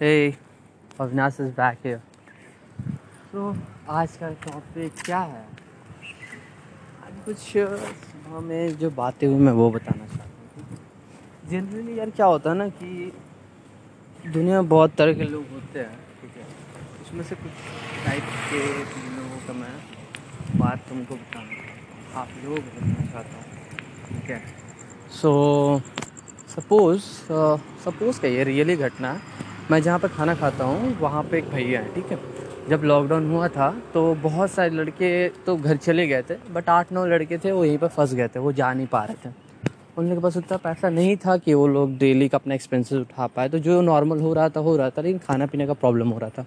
Hey, Avinash is back here तो आज का टॉपिक क्या है? आज कुछ सुबह में जो बातें हुई मैं वो बताना चाहता हूँ। जनरली यार क्या होता है ना कि दुनिया में बहुत तरह के लोग होते हैं ठीक है? उसमें से कुछ टाइप के लोगों का मैं बात तुमको बताना आप लोग बताना चाहता हूँ ठीक है? सो सपोज़ सपोज़ कहिए रियली घटना है? मैं जहाँ पर खाना खाता हूँ, वहाँ पे एक भैया है, ठीक है? जब लॉकडाउन हुआ था तो बहुत सारे लड़के तो घर चले गए थे बट आठ नौ लड़के थे, वो यहीं पर फंस गए थे, वो जा नहीं पा रहे थे। उन लोगों के पास उतना पैसा नहीं था कि वो लोग डेली का अपना एक्सपेंसेस उठा पाए तो जो नॉर्मल हो रहा था, हो रहा था, लेकिन खाना पीने का प्रॉब्लम हो रहा था।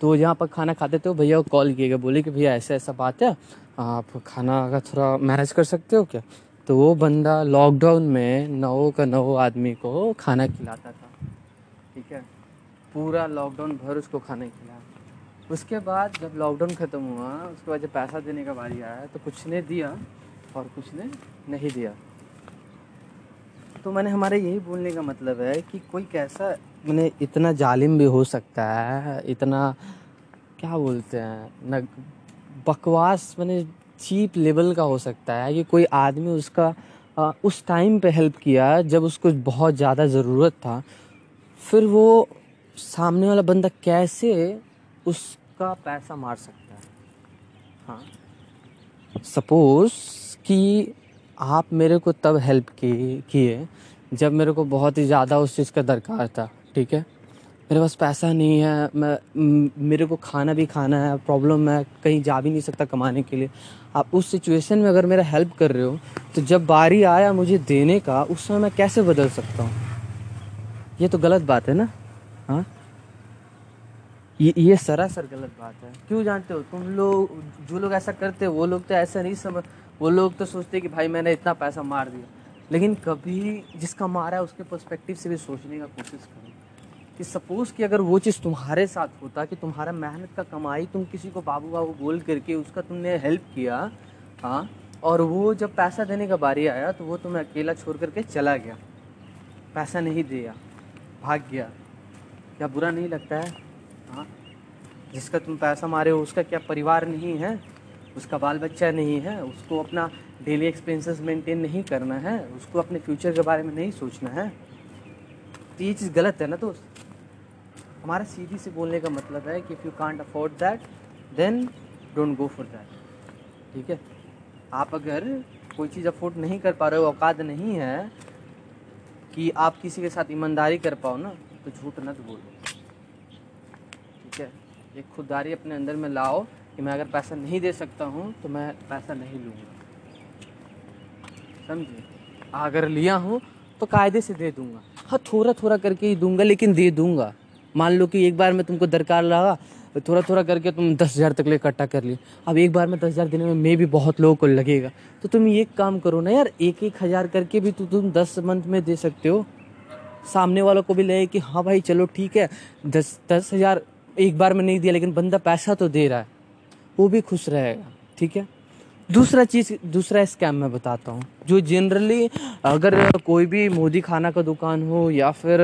तो जहाँ पर खाना खाते थे भैया को कॉल किए गए बोले कि भैया, ऐसा ऐसा बात है, आप खाना का थोड़ा मैनेज कर सकते हो क्या? तो वो बंदा लॉकडाउन में नौ का नौ आदमी को खाना खिलाता था, ठीक है? पूरा लॉकडाउन भर उसको खाना खिलाया उसके बाद जब लॉकडाउन ख़त्म हुआ उसके बाद जब पैसा देने का बारी आया तो कुछ ने दिया और कुछ ने नहीं दिया। तो मैंने हमारे यही बोलने का मतलब है कि कोई कैसा मैंने इतना जालिम भी हो सकता है इतना क्या बोलते हैं न बकवास मैंने चीप लेवल का हो सकता है कि कोई आदमी उसका आ, उस टाइम पे हेल्प किया जब उसको बहुत ज़्यादा ज़रूरत था। फिर वो सामने वाला बंदा कैसे उसका पैसा मार सकता है? हाँ। सपोज़ कि आप मेरे को तब हेल्प किए जब मेरे को बहुत ही ज़्यादा उस चीज़ का दरकार था, ठीक है? मेरे पास पैसा नहीं है, मैं मेरे को खाना भी खाना है प्रॉब्लम है, कहीं जा भी नहीं सकता कमाने के लिए। आप उस सिचुएशन में अगर मेरा हेल्प कर रहे हो तो जब बारी आया मुझे देने का, उस समय मैं कैसे बदल सकता हूँ? ये तो गलत बात है ना? हाँ? ये ये सरासर गलत बात है। क्यों जानते हो? तुम लोग, जो लोग ऐसा करते हैं, वो लोग तो ऐसा नहीं समझ, वो लोग तो सोचते कि भाई मैंने इतना पैसा मार दिया। लेकिन कभी जिसका मारा है, उसके पर्सपेक्टिव से भी सोचने का कोशिश करो कि सपोज़ कि अगर वो चीज़ तुम्हारे साथ होता, कि तुम्हारा मेहनत का कमाई तुम किसी को बाबू बाबू बोल करके उसका तुमने हेल्प किया हाँ और वो जब पैसा देने का बारी आया तो वो तुम्हें अकेला छोड़ करके चला गया। पैसा नहीं दिया, भाग गया। क्या बुरा नहीं लगता है? हाँ। जिसका तुम पैसा मारे हो, उसका क्या परिवार नहीं है? उसका बाल बच्चा नहीं है? उसको अपना डेली एक्सपेंसेस मेंटेन नहीं करना है? उसको अपने फ्यूचर के बारे में नहीं सोचना है? तो ये चीज़ गलत है ना दोस्त? हमारा सीधी से बोलने का मतलब है कि if you can't afford that then don't go for that ठीक है? आप अगर कोई चीज़ अफोर्ड नहीं कर पा रहे हो, औकात नहीं है कि आप किसी के साथ ईमानदारी कर पाओ ना तो झूठ न बोलो। ठीक है? एक खुददारी अपने अंदर में लाओ कि मैं अगर पैसा नहीं दे सकता हूँ तो मैं पैसा नहीं लूँगा। समझे? अगर लिया हूँ तो कायदे से दे दूँगा। हाँ थोड़ा थोड़ा करके ही दूँगा, लेकिन दे दूँगा। मान लो कि एक बार में तुमको दरकार लगा थोड़ा थोड़ा करके तुम दस हज़ार तक ले इकट्ठा कर लिए। अब एक बार में दस हज़ार देने में मे भी बहुत लोगों को लगेगा। तो तुम ये काम करो ना यार एक एक हज़ार करके भी तो तुम दस मंथ में दे सकते हो। सामने वालों को भी लगे कि हाँ भाई, चलो ठीक है, दस दस हज़ार एक बार में नहीं दिया, लेकिन बंदा पैसा तो दे रहा है, वो भी खुश रहेगा, ठीक है? दूसरा चीज़, दूसरा स्कैम मैं बताता हूँ, जो जनरली अगर कोई भी मोदी खाना का दुकान हो या फिर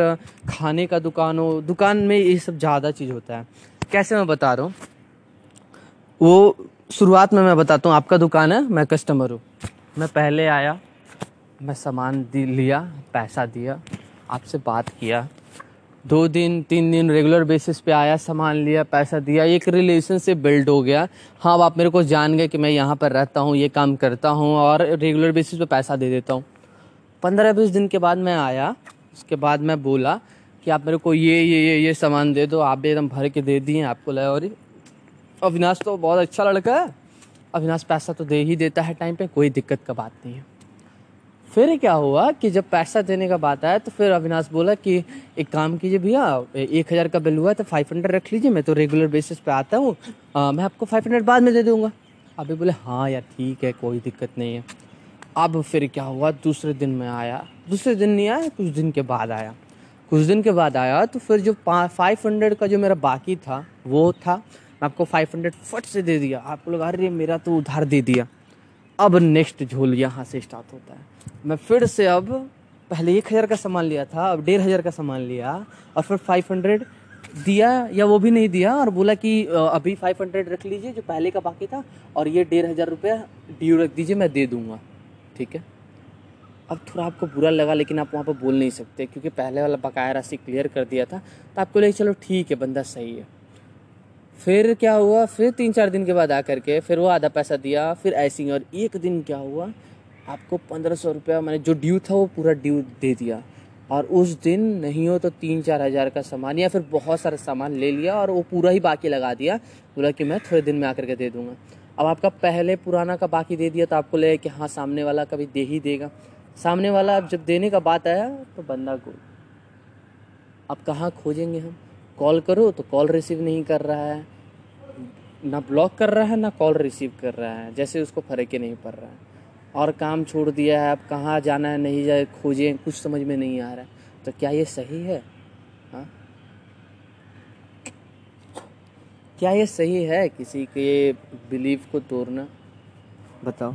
खाने का दुकान हो, दुकान में ये सब ज़्यादा चीज़ होता है। कैसे मैं बता रहा हूँ? वो शुरुआत में मैं बताता हूँ, आपका दुकान है, मैं कस्टमर हूँ। मैं पहले आया, मैं सामान लिया, पैसा दिया आपसे बात किया। दो दिन, तीन दिन रेगुलर बेसिस पे आया, सामान लिया, पैसा दिया एक रिलेशनशिप बिल्ड हो गया। हाँ आप मेरे को जान गए कि मैं यहाँ पर रहता हूँ, ये काम करता हूँ और रेगुलर बेसिस पे पैसा दे देता हूँ। पंद्रह बीस दिन के बाद मैं आया, उसके बाद मैं बोला कि आप मेरे को ये ये ये ये सामान दे दो, आप भी एकदम भर के दे दिए, आपको लगा और अविनाश तो बहुत अच्छा लड़का है। अविनाश पैसा तो दे ही देता है, टाइम पे कोई दिक्कत का बात नहीं है। फिर क्या हुआ कि जब पैसा देने का बात आया तो फिर अविनाश बोला कि एक काम कीजिए भैया, एक हज़ार का बिल हुआ तो फाइव हंड्रेड रख लीजिए, मैं तो रेगुलर बेसिस पे आता हूँ। मैं आपको फाइव हंड्रेड बाद में दे दूँगा। अभी बोले हाँ यार, ठीक है, कोई दिक्कत नहीं है। अब फिर क्या हुआ, दूसरे दिन में आया। दूसरे दिन नहीं आया, कुछ दिन के बाद आया। कुछ दिन के बाद आया तो फिर जो फाइव हंड्रेड का जो मेरा बाकी था, वो था, मैं आपको फाइव हंड्रेड फट से दे दिया। आपको लगा, अरे, मेरा तो उधार दे दिया। अब नेक्स्ट झोल यहाँ से स्टार्ट होता है। मैं फिर से अब पहले एक हज़ार का सामान लिया था, अब डेढ़ हज़ार का सामान लिया, और फिर फाइव हंड्रेड दिया या वो भी नहीं दिया और बोला कि अभी फाइव हंड्रेड रख लीजिए जो पहले का बाकी था, और ये डेढ़ हज़ार रुपया ड्यू रख दीजिए, मैं दे दूँगा। ठीक है? अब थोड़ा आपको बुरा लगा, लेकिन आप वहाँ पर बोल नहीं सकते, क्योंकि पहले वाला बकाया राशि क्लियर कर दिया था तो आपको लगे चलो ठीक है, बंदा सही है। फिर क्या हुआ? फिर तीन चार दिन के बाद आकर के फिर वो आधा पैसा दिया, फिर ऐसे ही और एक दिन क्या हुआ? आपको पंद्रह सौ रुपया मैंने जो ड्यू था वो पूरा ड्यू दे दिया। और उस दिन नहीं हो तो तीन चार हज़ार का सामान या फिर बहुत सारा सामान ले लिया और वो पूरा ही बाकी लगा दिया। बोला कि मैं थोड़े दिन में आकर के दे दूँगा। अब आपका पहले पुराना का बाकी दे दिया तो आपको लगे कि हाँ सामने वाला कभी दे ही देगा। सामने वाला अब जब देने का बात आया तो बंदा को, अब कहाँ खोजेंगे हम? कॉल करो तो कॉल रिसीव नहीं कर रहा है। ना ब्लॉक कर रहा है, ना कॉल रिसीव कर रहा है, जैसे उसको फ़र्क ही नहीं पड़ रहा है। और काम छोड़ दिया है, अब कहाँ जाना है, नहीं जाए, खोजें, कुछ समझ में नहीं आ रहा है। तो क्या ये सही है? हाँ? क्या ये सही है किसी के बिलीव को तोड़ना? बताओ।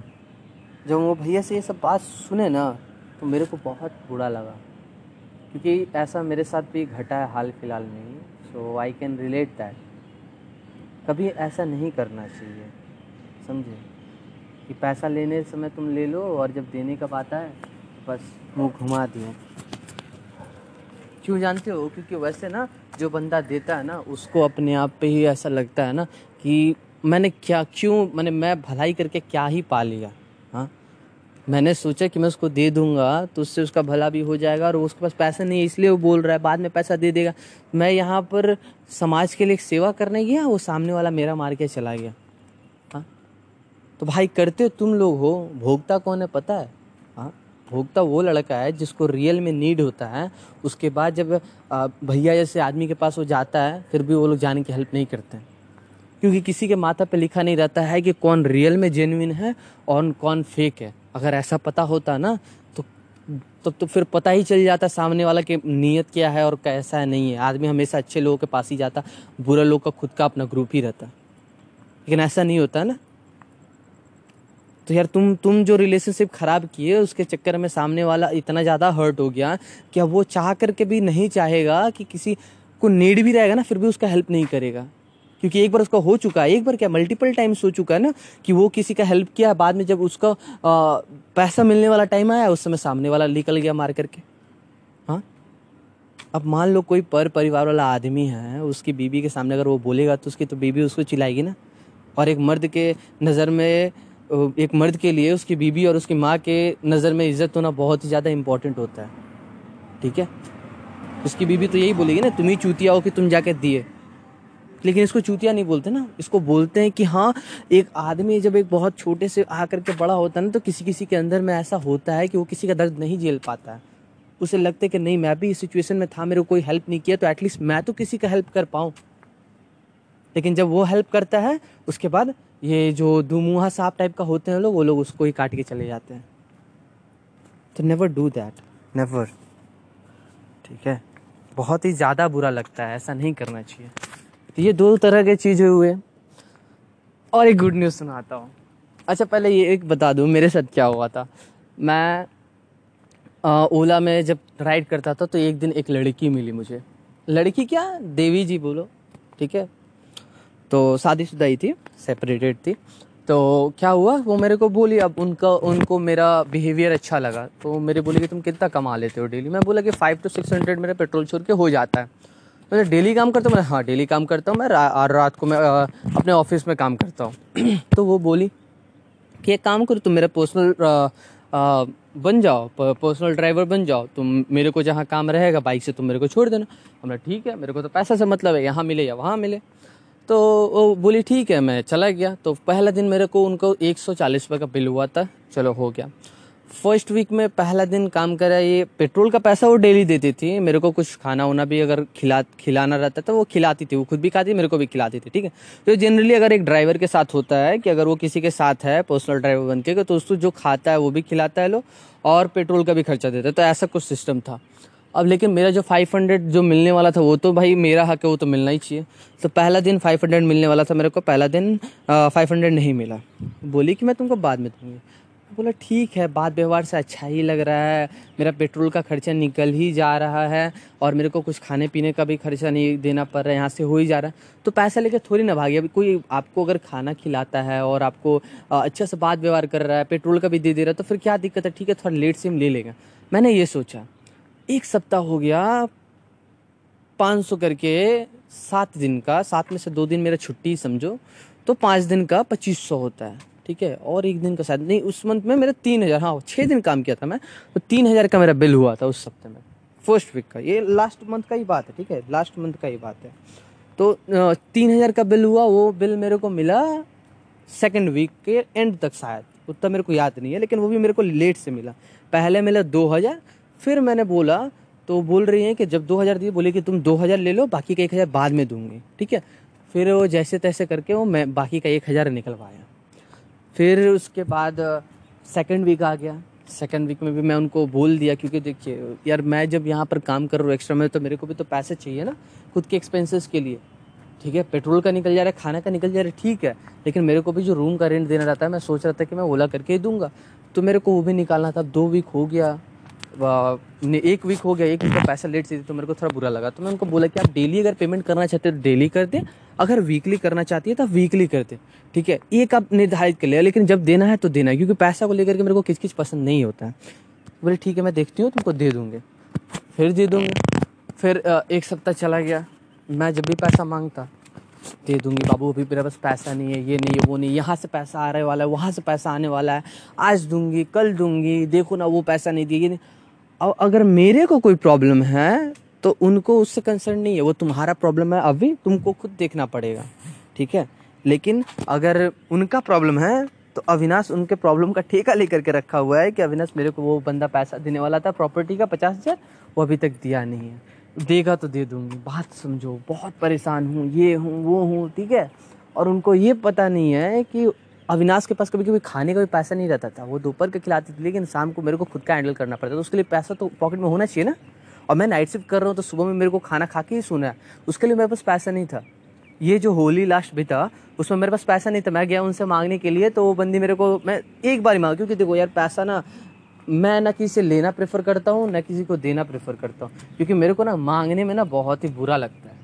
जब वो भैया से ये सब बात सुने ना तो मेरे को बहुत बुरा लगा। क्योंकि ऐसा मेरे साथ भी घटा है हाल फ़िलहाल में ही। So I can relate that कभी ऐसा नहीं करना चाहिए, समझे? कि पैसा लेने समय तुम ले लो और जब देने का बात आए, बस मुँह घुमा दियो। क्यों जानते हो? क्योंकि वैसे ना, जो बंदा देता है ना, उसको अपने आप पे ही ऐसा लगता है ना कि मैंने क्या, क्यों, मैंने, मैं भलाई करके क्या ही पा लिया? मैंने सोचा कि मैं उसको दे दूँगा तो उससे उसका भला भी हो जाएगा और उसके पास पैसा नहीं है, इसलिए वो बोल रहा है, बाद में पैसा दे देगा। मैं यहाँ पर समाज के लिए सेवा करने गया, वो सामने वाला मेरा मार के चला गया। हाँ? तो भाई करते तुम लोग हो भोगता कौन है पता है? हाँ? भोगता वो लड़का है जिसको रियल में नीड होता है, उसके बाद जब भैया जैसे आदमी के पास वो जाता है, फिर भी वो लोग जाने की हेल्प नहीं करते। क्योंकि किसी के माथा पे लिखा नहीं रहता है कि कौन रियल में जेन्युइन है और कौन फेक है। अगर ऐसा पता होता ना तो तब तो तो फिर पता ही चल जाता सामने वाला कि नीयत क्या है और कैसा है नहीं है। आदमी हमेशा अच्छे लोगों के पास ही जाता, बुरा लोग का खुद का अपना ग्रुप ही रहता। लेकिन ऐसा नहीं होता ना। तो यार तुम तुम जो रिलेशनशिप खराब किए, उसके चक्कर में सामने वाला इतना ज़्यादा हर्ट हो गया कि अब वो चाह करके भी नहीं चाहेगा कि किसी को नीड भी रहेगा ना, फिर भी उसका हेल्प नहीं करेगा। क्योंकि एक बार उसका हो चुका है एक बार क्या मल्टीपल टाइम्स हो चुका है ना कि वो किसी का हेल्प किया बाद में जब उसका आ, पैसा मिलने वाला टाइम आया उस समय सामने वाला निकल गया मार करके। हाँ? अब मान लो कोई पर परिवार वाला आदमी है उसकी बीबी के सामने अगर वो बोलेगा तो उसकी तो बीबी उसको चिल्लाएगी ना। और एक मर्द के नज़र में एक मर्द के लिए उसकी बीबी और उसकी माँ के नज़र में इज़्ज़त होना बहुत ही ज़्यादा इंपॉर्टेंट होता है। ठीक है? उसकी बीबी तो यही बोलेगी ना तुम ही चूतिया हो कि तुम जाके दिए। लेकिन इसको चूतिया नहीं बोलते ना। इसको बोलते हैं कि हाँ एक आदमी जब एक बहुत छोटे से आकर के बड़ा होता है ना तो किसी किसी के अंदर में ऐसा होता है कि वो किसी का दर्द नहीं झेल पाता है। उसे लगता है कि नहीं, मैं भी इस सिचुएशन में था, मेरे को कोई हेल्प नहीं किया तो एटलीस्ट मैं तो किसी का हेल्प कर पाऊँ। लेकिन जब वो हेल्प करता है, उसके बाद ये जो दुमुहा सांप टाइप का होते हैं लोग, वो लोग उसको ही काट के चले जाते हैं। तो नेवर डू दैट नेवर ठीक है? बहुत ही ज़्यादा बुरा लगता है, ऐसा नहीं करना चाहिए। ये दो तरह के चीज़ें हुए। और एक गुड न्यूज़ सुनाता हूँ। अच्छा पहले ये एक बता दूँ मेरे साथ क्या हुआ था। मैं ओला में जब राइड करता था तो एक दिन एक लड़की मिली मुझे। लड़की क्या? देवी जी बोलो ठीक है? तो शादीशुदा ही थी सेपरेटेड थी। तो क्या हुआ? वो मेरे को बोली अब उनका उनको मेरा बिहेवियर अच्छा लगा। तो मेरे बोले कि तुम कितना कमा लेते हो डेली मैं बोला कि फाइव टू सिक्स हंड्रेड मेरा पेट्रोल छोड़ के हो जाता है। मैं डेली काम करता हूँ? मैं हाँ डेली काम करता हूँ मैं रा, और रात को मैं आ, अपने ऑफ़िस में काम करता हूँ। तो वो बोली कि एक काम करो तुम मेरा पर्सनल बन जाओ पर्सनल ड्राइवर बन जाओ। तुम मेरे को जहाँ काम रहेगा बाइक से तुम मेरे को छोड़ देना। हमने ठीक है मेरे को तो पैसा से मतलब है यहाँ मिले या वहाँ मिले। तो वो बोली ठीक है मैं चला गया। तो पहला दिन मेरे को उनको एक सौ चालीस रुपये का बिल हुआ था। चलो हो गया। फ़र्स्ट वीक में पहला दिन काम करा ये पेट्रोल का पैसा वो डेली देती थी। मेरे को कुछ खाना वाना भी अगर खिला, खिलाना रहता था, वो खिलाती थी। वो खुद भी खाती, मेरे को भी खिलाती थी, ठीक है? तो जनरली अगर एक ड्राइवर के साथ होता है कि अगर वो किसी के साथ है पर्सनल ड्राइवर बन के तो उसको जो खाता है, वो भी खिलाता है लो, और पेट्रोल का भी खर्चा देता है। तो ऐसा कुछ सिस्टम था। अब लेकिन मेरा जो 500 जो मिलने वाला था, वो तो भाई मेरा हक है, वो तो मिलना ही चाहिए। तो पहला दिन 500 मिलने वाला था मेरे को, पहला दिन फाइव हंड्रेड नहीं मिला। बोली कि मैं तुमको बाद में दूँगी। बोला, ठीक है बात व्यवहार से अच्छा ही लग रहा है। मेरा पेट्रोल का खर्चा निकल ही जा रहा है और मेरे को कुछ खाने पीने का भी खर्चा नहीं देना पड़ रहा है, यहाँ से हो ही जा रहा है। तो पैसा लेके थोड़ी ना भागी। अभी कोई आपको अगर खाना खिलाता है और आपको अच्छा से बात व्यवहार कर रहा है, पेट्रोल का भी दे दे रहा है तो फिर क्या दिक्कत है? ठीक है, थोड़ा लेट से हम ले लेंगे। मैंने ये सोचा, एक सप्ताह हो गया, पाँच सौ करके सात दिन का, सात में से दो दिन मेरा छुट्टी समझो तो पाँच दिन का पच्चीस सौ होता है। ठीक है? और एक दिन का शायद, नहीं, उस मंथ में मेरा तीन हज़ार हाँ छः दिन काम किया था मैं तो तीन हज़ार का मेरा बिल हुआ था उस हफ़्ते में फ़र्स्ट वीक का। ये लास्ट मंथ का ही बात है, ठीक है? लास्ट मंथ का ही बात है। तो तीन हज़ार का बिल हुआ, वो बिल मेरे को मिला सेकेंड वीक के एंड तक शायद, उतना मेरे को याद नहीं है, लेकिन वो भी मेरे को लेट से मिला। पहले मिला दो हज़ार, फिर मैंने बोला तो बोल रही हैं कि जब दो हज़ार दिए, बोले कि तुम दो हज़ार ले लो, बाकी का एक हज़ार बाद में दूँगी, ठीक है? फिर वो जैसे तैसे करके वो मैं, बाकी का एक हज़ार निकलवाया। फिर उसके बाद सेकंड वीक आ गया। सेकंड वीक में भी मैं उनको बोल दिया, क्योंकि देखिए, यार मैं जब यहाँ पर काम कर रहा हूँ एक्स्ट्रा में तो मेरे को भी तो पैसे चाहिए ना, खुद के एक्सपेंसेस के लिए। ठीक है पेट्रोल का निकल जा रहा है, खाना का निकल जा रहा है, ठीक है, लेकिन मेरे को भी जो रूम का रेंट देना रहता है, मैं सोच रहा था कि मैं ओला करके ही दूँगा। तो मेरे को वो भी निकालना था, दो वीक हो गया एक वीक हो गया, एक वीक का पैसा लेट से तो मेरे को थोड़ा बुरा लगा। तो मैं उनको बोला कि आप डेली अगर पेमेंट करना चाहते हो डेली कर दें अगर वीकली करना चाहती है तो वीकली करते ठीक है? एक आप निर्धारित कर लिया, लेकिन जब देना है तो देना है, क्योंकि पैसा को लेकर के मेरे को किस किच पसंद नहीं होता है। बोले, ठीक है, मैं देखती हूँ, तुमको दे दूँगे। फिर दे दूँगे। फिर एक सप्ताह चला गया। मैं जब भी पैसा माँगता, दे दूँगी, बाबू, अभी मेरे पास पैसा नहीं है, ये नहीं है, वो नहीं यहाँ से पैसा आ रहे वाला है, वहाँ से पैसा आने वाला है, आज दूँगी, कल दूँगी, देखो ना, वो पैसा नहीं दिए अब अगर मेरे को कोई प्रॉब्लम है तो उनको उससे कंसर्न नहीं है। वो तुम्हारा प्रॉब्लम है, अभी तुमको खुद देखना पड़ेगा। ठीक है? लेकिन अगर उनका प्रॉब्लम है तो अविनाश उनके प्रॉब्लम का ठेका लेकर के रखा हुआ है कि अविनाश मेरे को वो बंदा पैसा देने वाला था प्रॉपर्टी का पचास हज़ार, वो अभी तक दिया नहीं है। देगा तो दे दूँगी। बात समझो, बहुत परेशान हूँ, ये हूँ, वो हूँ, ठीक है? और उनको ये पता नहीं है कि अविनाश के पास कभी कभी खाने का भी पैसा नहीं रहता था। वो दोपहर के खिलाती थी, लेकिन शाम को मेरे को खुद का हैंडल करना पड़ता था। तो उसके लिए पैसा तो पॉकेट में होना चाहिए ना? और मैं नाइट शिफ्ट कर रहा हूँ तो सुबह में मेरे को खाना खा के ही सोना है। उसके लिए मेरे पास पैसा नहीं था। ये जो होली लास्ट भी था, उसमें मेरे पास पैसा नहीं था। मैं गया उनसे मांगने के लिए तो वो बंदी मेरे को, मैं एक बार ही मांगा, क्योंकि देखो यार, पैसा ना, मैं ना किसी से लेना प्रेफर करता हूँ, ना किसी को देना प्रेफर करता हूँ। क्योंकि मेरे को ना मांगने में ना बहुत ही बुरा लगता है।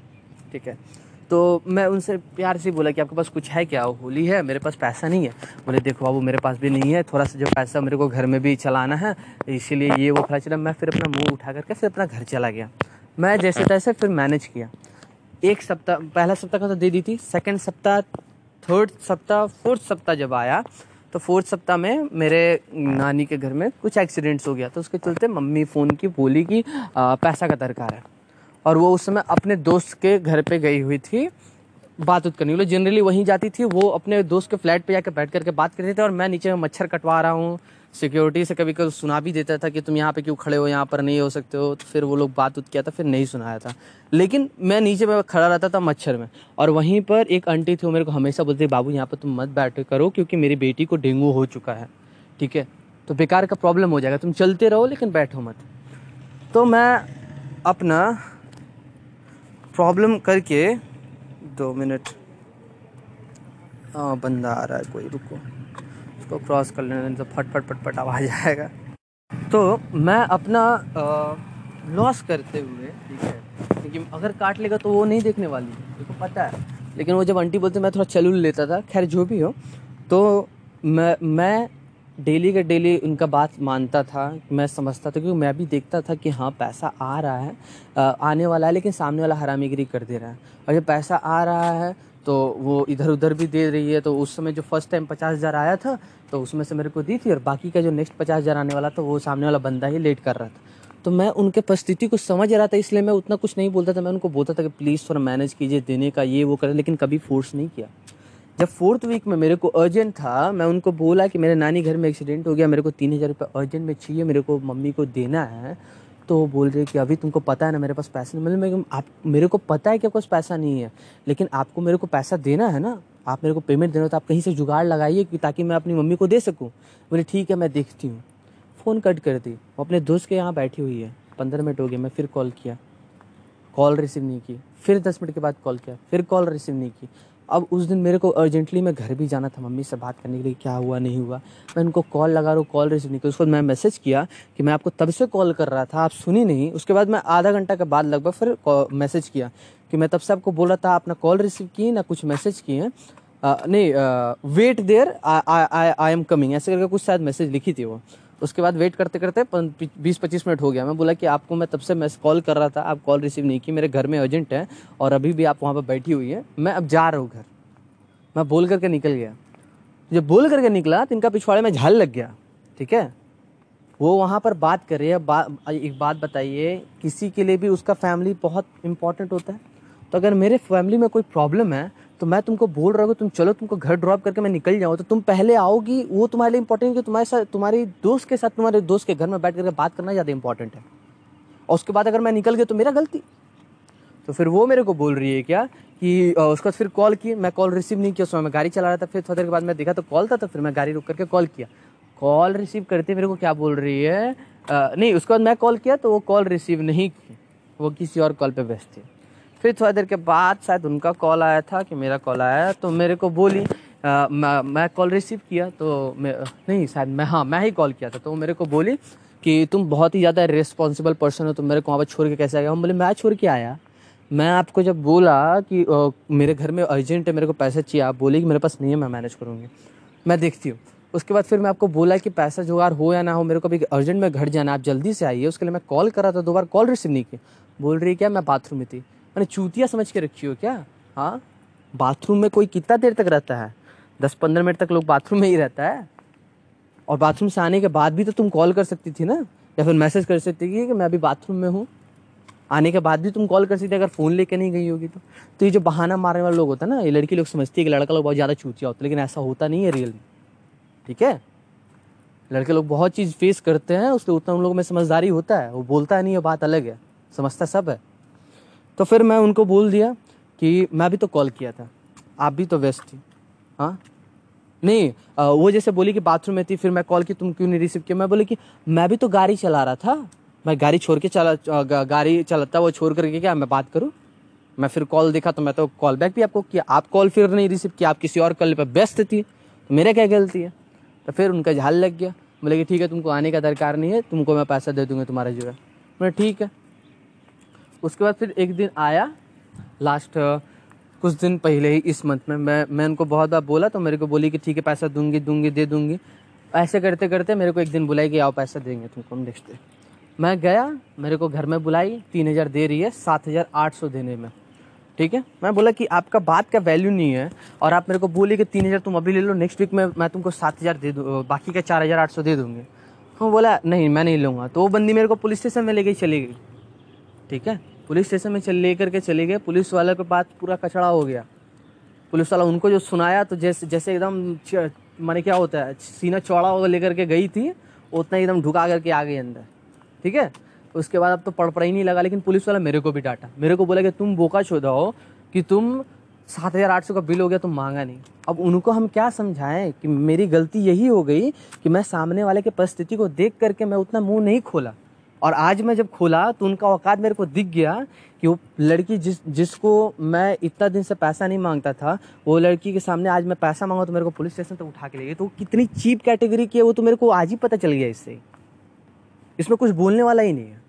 ठीक है? तो मैं उनसे प्यार से बोला कि आपके पास कुछ है क्या? होली है, मेरे पास पैसा नहीं है। बोले, देखो बाबू, मेरे पास भी नहीं है। थोड़ा सा जो पैसा मेरे को घर में भी चलाना है, इसीलिए ये वो खड़ा चला मैं फिर अपना मुँह उठा करके फिर अपना घर चला गया? मैं जैसे तैसे फिर मैनेज किया। एक सप्ताह, पहला सप्ताह का तो दे दी थी सेकेंड सप्ताह थर्ड सप्ताह फोर्थ सप्ताह जब आया तो फोर्थ सप्ताह में मेरे नानी के घर में कुछ एक्सीडेंट्स हो गया। तो उसके चलते मम्मी फ़ोन की बोली कि पैसा का दरकार है। और वो उस समय अपने दोस्त के घर पे गई हुई थी। बात उत करने लिए। जनरली वहीं जाती थी, वो अपने दोस्त के फ्लैट पे जाकर बैठ करके बात करते थे और मैं नीचे में मच्छर कटवा रहा हूँ। सिक्योरिटी से कभी कभी सुना भी देता था कि तुम यहाँ पे क्यों खड़े हो, यहाँ पर नहीं हो सकते हो। तो फिर वो लोग बात उत किया था, फिर नहीं सुनाया था। लेकिन मैं नीचे में खड़ा रहता था मच्छर में। और वहीं पर एक आंटी थी, वो मेरे को हमेशा बोलती बाबू, यहाँ पर तुम मत बैठ करो क्योंकि मेरी बेटी को डेंगू हो चुका है। ठीक है? तो बेकार का प्रॉब्लम हो जाएगा। तुम चलते रहो, लेकिन बैठो मत। तो मैं अपना प्रॉब्लम करके दो मिनट। हाँ बंदा आ रहा है कोई, रुको। उसको क्रॉस कर लेने तो फट फट फट फट आवाज़ आएगा। तो मैं अपना लॉस करते हुए, ठीक है, क्योंकि अगर काट लेगा तो वो नहीं देखने वाली, देखो, पता है। लेकिन वो जब आंटी बोलते, मैं थोड़ा चलूल लेता था, खैर, जो भी हो तो मैं मैं डेली का डेली उनका बात मानता था, मैं समझता था, क्योंकि मैं भी देखता था कि हाँ पैसा आ रहा है आने वाला है, लेकिन सामने वाला हरामीगिरी कर दे रहा है। और जब पैसा आ रहा है तो वो इधर उधर भी दे रही है तो उस समय जो फ़र्स्ट टाइम पचास हज़ार आया था तो उसमें से मेरे को दी थी, और बाकी का जो नेक्स्ट पचास हज़ार आने वाला था, वो सामने वाला बंदा ही लेट कर रहा था। तो मैं उनके परिस्थिति को समझ रहा था, इसलिए मैं उतना कुछ नहीं बोलता था, मैं उनको बोलता था कि प्लीज़ थोड़ा मैनेज कीजिए, देने का ये, वो करें लेकिन कभी फोर्स नहीं किया। जब फोर्थ वीक में मेरे को अर्जेंट था, मैं उनको बोला कि मेरे नानी घर में एक्सीडेंट हो गया, मेरे को तीन हज़ार रुपये अर्जेंट में चाहिए, मेरे को मम्मी को देना है। तो बोल रहे कि अभी तुमको पता है ना, मेरे पास पैसा नहीं। मतलब आप मेरे को पता है कि आपके पास पैसा नहीं है, लेकिन आपको मेरे को पैसा देना है ना, आप मेरे को पेमेंट देना तो आप कहीं से जुगाड़ लगाइए कि ताकि मैं अपनी मम्मी को दे सकूँ। बोले, ठीक है, मैं देखती हूँ। फ़ोन कट कर दी वो अपने दोस्त के यहाँ बैठी हुई है। पंद्रह मिनट हो गए, मैं फिर कॉल किया। कॉल रिसीव नहीं की। फिर दस मिनट के बाद कॉल किया। फिर कॉल रिसीव नहीं की। अब उस दिन मेरे को अर्जेंटली मैं घर भी जाना था मम्मी से बात करने के लिए क्या हुआ, नहीं हुआ। मैं उनको कॉल लगा रहा हूँ कॉल रिसीव नहीं किया। उसके मैं मैसेज किया कि मैं आपको तब से कॉल कर रहा था, आप सुनी नहीं। उसके बाद मैं आधा घंटा के बाद लगभग फिर मैसेज किया कि मैं तब से आपको बोल रहा था आप ना कॉल रिसीव किए ना कुछ मैसेज किए नहीं wait there I am coming ऐसे करके कुछ शायद मैसेज लिखी थी वो। उसके बाद वेट करते करते बीस पच्चीस मिनट हो गया। मैं बोला कि आपको मैं तब से मैं कॉल कर रहा था आप कॉल रिसीव नहीं की मेरे घर में अर्जेंट है और अभी भी आप वहाँ पर बैठी हुई है। मैं अब जा रहा हूँ घर। मैं बोल करके निकल गया। जब बोल करके निकला तो इनका पिछवाड़े में झाल लग गया ठीक है? वो वहाँ पर बात कर रही है। बा, एक बात बताइए किसी के लिए भी उसका फैमिली बहुत इंपॉर्टेंट होता है? तो अगर मेरे फैमिली में कोई प्रॉब्लम है तो मैं तुमको बोल रहा हूँ तुम चलो, तुमको घर ड्रॉप करके मैं निकल जाऊँ। तो तुम पहले आओगी, वो तुम्हारे लिए इंपॉर्टेंट कि तुम्हारे साथ, तुम्हारी दोस्त के साथ, तुम्हारे दोस्त के घर में बैठ करके बात करना ज़्यादा इंपॉर्टेंट है। और उसके बाद अगर मैं निकल गया तो मेरा गलती। तो फिर वो मेरे को बोल रही है क्या कि उसका फिर कॉल की मैं कॉल रिसीव नहीं किया, उस समय मैं गाड़ी चला रहा था। फिर थोड़ी देर के बाद मैं देखा तो कॉल था तो फिर मैं गाड़ी रुक करके कॉल किया। कॉल रिसीव करते मेरे को क्या बोल रही है? नहीं, उसके बाद मैं कॉल किया तो वो कॉल रिसीव नहीं की वो किसी और कॉल पे व्यस्त थी। फिर थोड़ी देर के बाद शायद उनका कॉल आया था कि मेरा कॉल आया तो मेरे को बोली आ, मैं मैं कॉल रिसीव किया तो मैं नहीं शायद मैं हाँ मैं ही कॉल किया था। तो वो मेरे को बोली कि तुम बहुत ही ज़्यादा रिस्पॉन्सिबल पर्सन हो तुम मेरे को वहाँ पर छोड़ के कैसे आया हम बोले मैं छोड़ के आया। मैं आपको जब बोला कि आ, मेरे घर में अर्जेंट है मेरे को पैसा चाहिए आप बोले कि मेरे पास नहीं है मैं मैनेज करूँगी। मैं देखती हूँ। उसके बाद फिर मैं आपको बोला कि पैसा जुगाड़ हो या ना हो मेरे को अभी अर्जेंट में घर जाना आप जल्दी से आइए उसके लिए मैं कॉल करा था दो बार कॉल रिसीव नहीं किया। बोल रही क्या मैं बाथरूम में थी? मैंने चूतिया समझ के रखी हो क्या? हाँ? बाथरूम में कोई कितना देर तक रहता है? दस पंद्रह मिनट तक लोग बाथरूम में ही रहता है? और बाथरूम से आने के बाद भी तो तुम कॉल कर सकती थी ना? या फिर मैसेज कर सकती थी कि मैं अभी बाथरूम में हूँ। आने के बाद भी तुम कॉल कर सकते अगर फ़ोन लेके नहीं गई होगी तो। तो ये जो बहाना मारने वाले लोग होता है ना, ये लड़की लोग समझती है कि लड़का लोग बहुत ज़्यादा चूतिया होता है, लेकिन ऐसा होता नहीं है रियल। में ठीक है? लड़के लोग बहुत चीज़ फेस करते हैं, उसके उतना उन लोगों में समझदारी होता है। वो बोलता है नहीं ये बात अलग है। समझता सब है। तो फिर मैं उनको बोल दिया कि मैं भी तो कॉल किया था। आप भी तो व्यस्त थी। हाँ? नहीं वो जैसे बोली कि बाथरूम में थी, फिर मैं कॉल की, तुम क्यों नहीं रिसीव किया? मैं बोली कि मैं भी तो गाड़ी चला रहा था। मैं गाड़ी छोड़ के चला गाड़ी चलाता, वो छोड़ करके क्या मैं बात करूँ? मैं फिर कॉल देखा तो मैं तो कॉल बैक भी आपको किया। आप कॉल फिर नहीं रिसीव किया, आप किसी और कॉल पर व्यस्त थी। तो मेरा क्या गलती है? तो फिर उनका झाल लग गया। बोले कि ठीक है, तुमको आने का दरकार नहीं है, तुमको मैं पैसा दे दूँगा तुम्हारा जो है मैं ठीक है। उसके बाद फिर एक दिन आया। लास्ट कुछ दिन पहले ही इस मंथ में मैं मैं उनको बहुत बार बोला तो मेरे को बोली कि ठीक है, पैसा दूँगी दूँगी, दे दूँगी। ऐसे करते करते मेरे को एक दिन बुलाई कि आओ पैसा देंगे तुमको, हम नेक्स्ट देखते। मैं गया, मेरे को घर में बुलाई, तीन हज़ार दे रही है, सात हज़ार आठ सौ देने में। ठीक है? मैं बोला कि आपका बात का वैल्यू नहीं है, और आप मेरे को बोले कि तीन हज़ार तुम अभी ले लो नेक्स्ट वीक में मैं तुमको सात हज़ार दे दूँ बाकी का चार हज़ार आठ सौ दे दूँगी। हाँ बोला, नहीं, मैं नहीं लूँगा। तो वो बंदी मेरे को पुलिस स्टेशन में ले गई चली गई। ठीक है? पुलिस स्टेशन में चल ले करके चले गए। पुलिस वाले के पास पूरा कचड़ा हो गया। पुलिस वाला उनको जो सुनाया तो जैसे जैसे एकदम माने क्या होता है, सीना चौड़ा होकर लेकर के गई थी, उतना एकदम ढुका करके आ गई अंदर। ठीक है? उसके बाद अब तो पड़ पड़ा ही नहीं लगा, लेकिन पुलिस वाला मेरे को भी डांटा। मेरे को बोला कि तुम बोका छोदा हो कि तुम सात हज़ार आठ सौ का बिल हो गया, तुम मांगा नहीं। अब उनको हम क्या समझाएँ कि मेरी गलती यही हो गई कि मैं सामने वाले की परिस्थिति को देख करके मैं उतना मुँह नहीं खोला। और आज मैं जब खोला तो उनका औकात मेरे को दिख गया कि वो लड़की जिस, जिसको मैं इतना दिन से पैसा नहीं माँगता था, वो लड़की के सामने आज मैं पैसा मांगा तो मेरे को पुलिस स्टेशन तक उठा के ले गई। तो कितनी चीप कैटेगरी की है, वो तो मेरे को आज ही पता चल गया इससे। इसमें कुछ बोलने वाला ही नहीं है।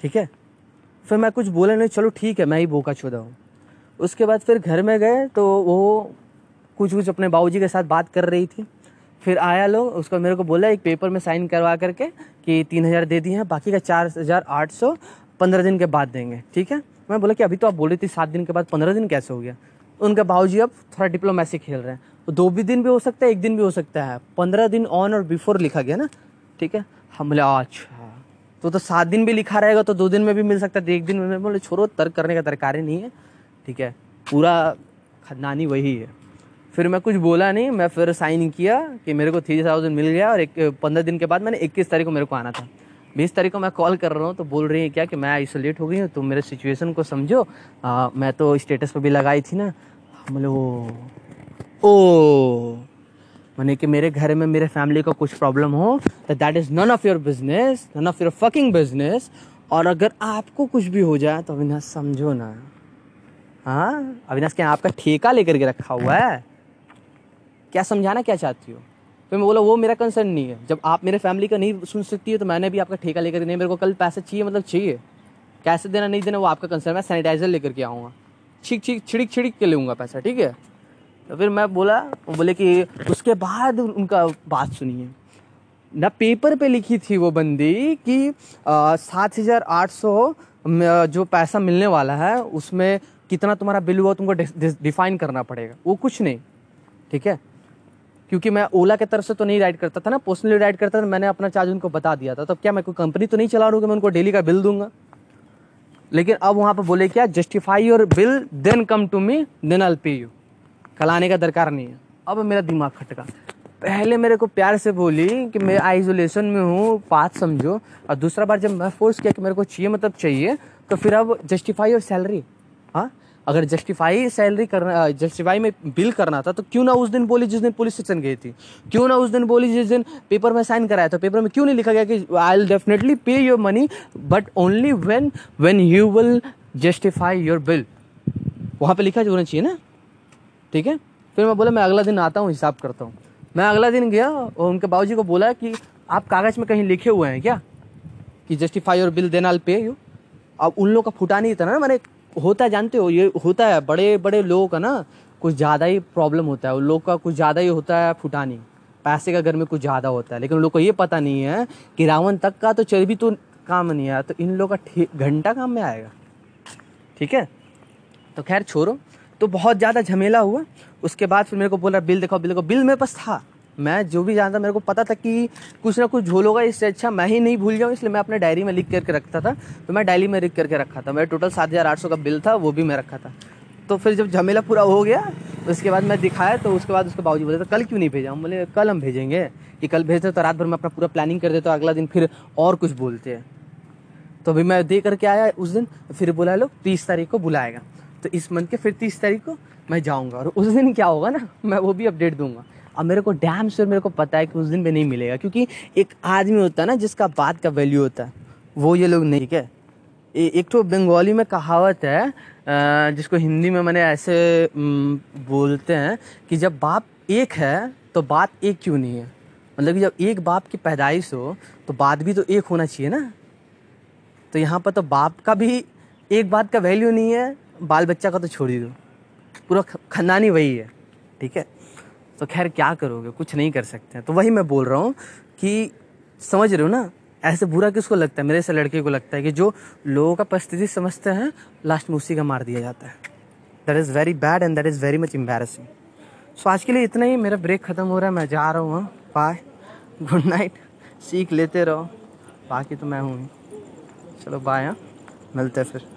ठीक है? फिर मैं कुछ बोला नहीं, चलो ठीक है, मैं ही बोका छोदा हूँ। उसके बाद फिर घर में गए तो वो कुछ कुछ अपने बाबूजी के साथ बात कर रही थी। फिर आया लोग, उसको मेरे को बोला, एक पेपर में साइन करवा करके कि तीन हज़ार दे दिए हैं, बाकी का चार हज़ार आठ सौ पंद्रह दिन के बाद देंगे, ठीक है? मैं बोला कि अभी तो आप बोल रही थी सात दिन के बाद पंद्रह दिन कैसे हो गया? उनके बाबूजी अब थोड़ा डिप्लोमेसी खेल रहे हैं। तो दो भी दिन भी हो सकता है, एक दिन भी हो सकता है। पंद्रह दिन ऑन और बिफोर लिखा गया ना, ठीक है? हम बोले अच्छा तो तो सात दिन भी लिखा रहेगा तो दो दिन में भी मिल सकता है एक दिन में बोले, छोड़ो, तर्क करने का तरकारी नहीं है, ठीक है? पूरा खदानी वही है। फिर मैं कुछ बोला नहीं मैं फिर साइन किया कि मेरे को थ्री थाउज़ेंड मिल गया और एक पंद्रह दिन के बाद मैंने इक्कीस तारीख को मेरे को आना था। बीस तारीख को मैं कॉल कर रहा हूँ तो बोल रही है क्या कि मैं आइसोलेट हो गई हूँ तुम मेरे सिचुएशन को समझो। आ, मैं तो स्टेटस पर भी लगाई थी ना। मतलब ओ ओ मैंने कि मेरे घर में मेरे फैमिली को कुछ प्रॉब्लम हो तो that is none of your business none of your fucking business और अगर आपको कुछ भी हो जाए तो अविनाश समझो ना। हाँ अविनाश क्या आपका ठेका लेकर के रखा हुआ है? क्या समझाना क्या चाहती हो? फिर मैं बोला, वो मेरा कंसर्न नहीं है। जब आप मेरे फैमिली का नहीं सुन सकती है तो मैंने भी आपका ठेका लेकर नहीं मेरे को कल पैसे चाहिए मतलब चाहिए। कैसे देना, नहीं देना, वो आपका कंसर्न मैं सैनिटाइजर लेकर के आऊँगा। छिक छिक, छिड़क छिड़क के लूँगा पैसा, ठीक है? तो फिर मैं बोला, वो बोले कि उसके बाद उनका बात सुनिए। ना पेपर पे लिखी थी वो बंदी कि सात हज़ार आठ सौ जो पैसा मिलने वाला है, उसमें कितना तुम्हारा बिल हुआ, तुमको डिफाइन करना पड़ेगा। वो कुछ नहीं, ठीक है? क्योंकि मैं ओला के तरफ़ से तो नहीं राइड करता था ना पर्सनली राइड करता था, मैंने अपना चार्ज उनको बता दिया था। तब क्या मैं कोई कंपनी तो नहीं चला रहा हूँ कि मैं उनको डेली का बिल दूँगा? लेकिन अब वहाँ पर बोले क्या justify your bill then come to me then I'll pay you कल आने का दरकार नहीं है। अब मेरा दिमाग खटका। पहले मेरे को प्यार से बोली कि मैं आइसोलेशन में हूँ, बात समझो। और दूसरा बार जब मैं फोर्स किया कि मेरे को चाहिए मतलब चाहिए तो फिर अब जस्टिफाई योर सैलरी हाँ? अगर जस्टिफाई सैलरी करना जस्टिफाई में बिल करना था तो क्यों ना उस दिन बोली जिस दिन पुलिस स्टेशन गई थी? क्यों ना उस दिन बोली जिस दिन पेपर में साइन कराया था? पेपर में क्यों नहीं लिखा गया कि I will definitely pay your money but only when when you will justify your bill वहाँ पर लिखा होना चाहिए ना? ठीक है? फिर मैं बोला, मैं अगला दिन आता हूँ, हिसाब करता हूँ. मैं अगला दिन गया और उनके बाबूजी को बोला कि, आप कागज़ में कहीं लिखे हुए हैं क्या? कि जस्टिफाई और बिल देना पे यू अब उन लोगों का फुटा नहीं था ना? मैंने होता है, जानते हो, ये होता है बड़े बड़े लोगों का ना कुछ ज़्यादा ही प्रॉब्लम होता है, उन लोग का कुछ ज़्यादा ही होता है फुटानी, पैसे का घर में कुछ ज़्यादा होता है, लेकिन उन लोग को ये पता नहीं है कि रावण तक का तो चर्बी तो काम नहीं आया तो इन लोग का घंटा काम में आएगा, ठीक है? तो खैर छोड़ो तो बहुत ज़्यादा झमेला हुआ, उसके बाद फिर मेरे को बोला, बिल देखो बिल देखो बिल मेरे पास था। मैं जो भी जानता, मेरे को पता था कि कुछ ना कुछ झोल होगा इससे अच्छा मैं ही नहीं भूल जाऊँ इसलिए मैं अपने डायरी में लिख करके रखता था। तो मैं डायरी में लिख करके रखा था। मेरा टोटल सात हज़ार आठ सौ का बिल था, वो भी मैं रखा था। तो फिर जब झमेला पूरा हो गया उसके बाद मैं दिखाया तो उसके बाद उसके बाबू बोले तो कल क्यों नहीं भेजा? हम बोले, कल हम भेजेंगे, कि कल भेजते तो रात भर में अपना पूरा प्लानिंग कर देते तो अगला दिन फिर और कुछ बोलते हैं। तो अभी मैं दे करके आया उस दिन, फिर बोला, लोग, तीस तारीख को बुलाएगा। तो इस मंथ के फिर तीस तारीख को मैं जाऊँगा, और उस दिन क्या होगा ना, मैं वो भी अपडेट दूँगा। अब मेरे को डैम से मेरे को पता है कि उस दिन में नहीं मिलेगा, क्योंकि एक आदमी होता है ना जिसका बात का वैल्यू होता है, वो ये लोग नहीं, ठीक है? एक तो बंगाली में कहावत है जिसको हिंदी में मैंने ऐसे बोलते हैं कि जब बाप एक है तो बात एक क्यों नहीं है? मतलब कि जब एक बाप की पैदाइश हो तो बात भी तो एक होना चाहिए ना। तो यहाँ पर तो बाप का भी एक बात का वैल्यू नहीं है, बाल बच्चा का तो छोड़ ही दो। पूरा खानदानी वही है, ठीक है? तो खैर, क्या करोगे? कुछ नहीं कर सकते तो वही मैं बोल रहा हूँ कि समझ रहे हो ना? ऐसे बुरा किसको लगता है? मेरे से लड़के को लगता है कि जो लोगों का परिस्थिति समझते हैं, लास्ट में उसी का मार दिया जाता है। That is very bad and that is very much embarrassing so आज के लिए इतना ही। मेरा ब्रेक ख़त्म हो रहा है। मैं जा रहा हूँ बाय गुड नाइट सीख लेते रहो। बाकी तो मैं हूँ चलो बाय हाँ। मिलते फिर।